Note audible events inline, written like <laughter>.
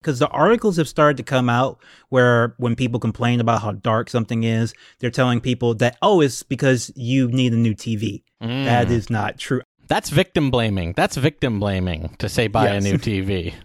because the articles have started to come out where when people complain about how dark something is, they're telling people that, oh, it's because you need a new TV. Mm. That is not true. That's victim blaming. That's victim blaming to say buy Yes. a new TV. <laughs>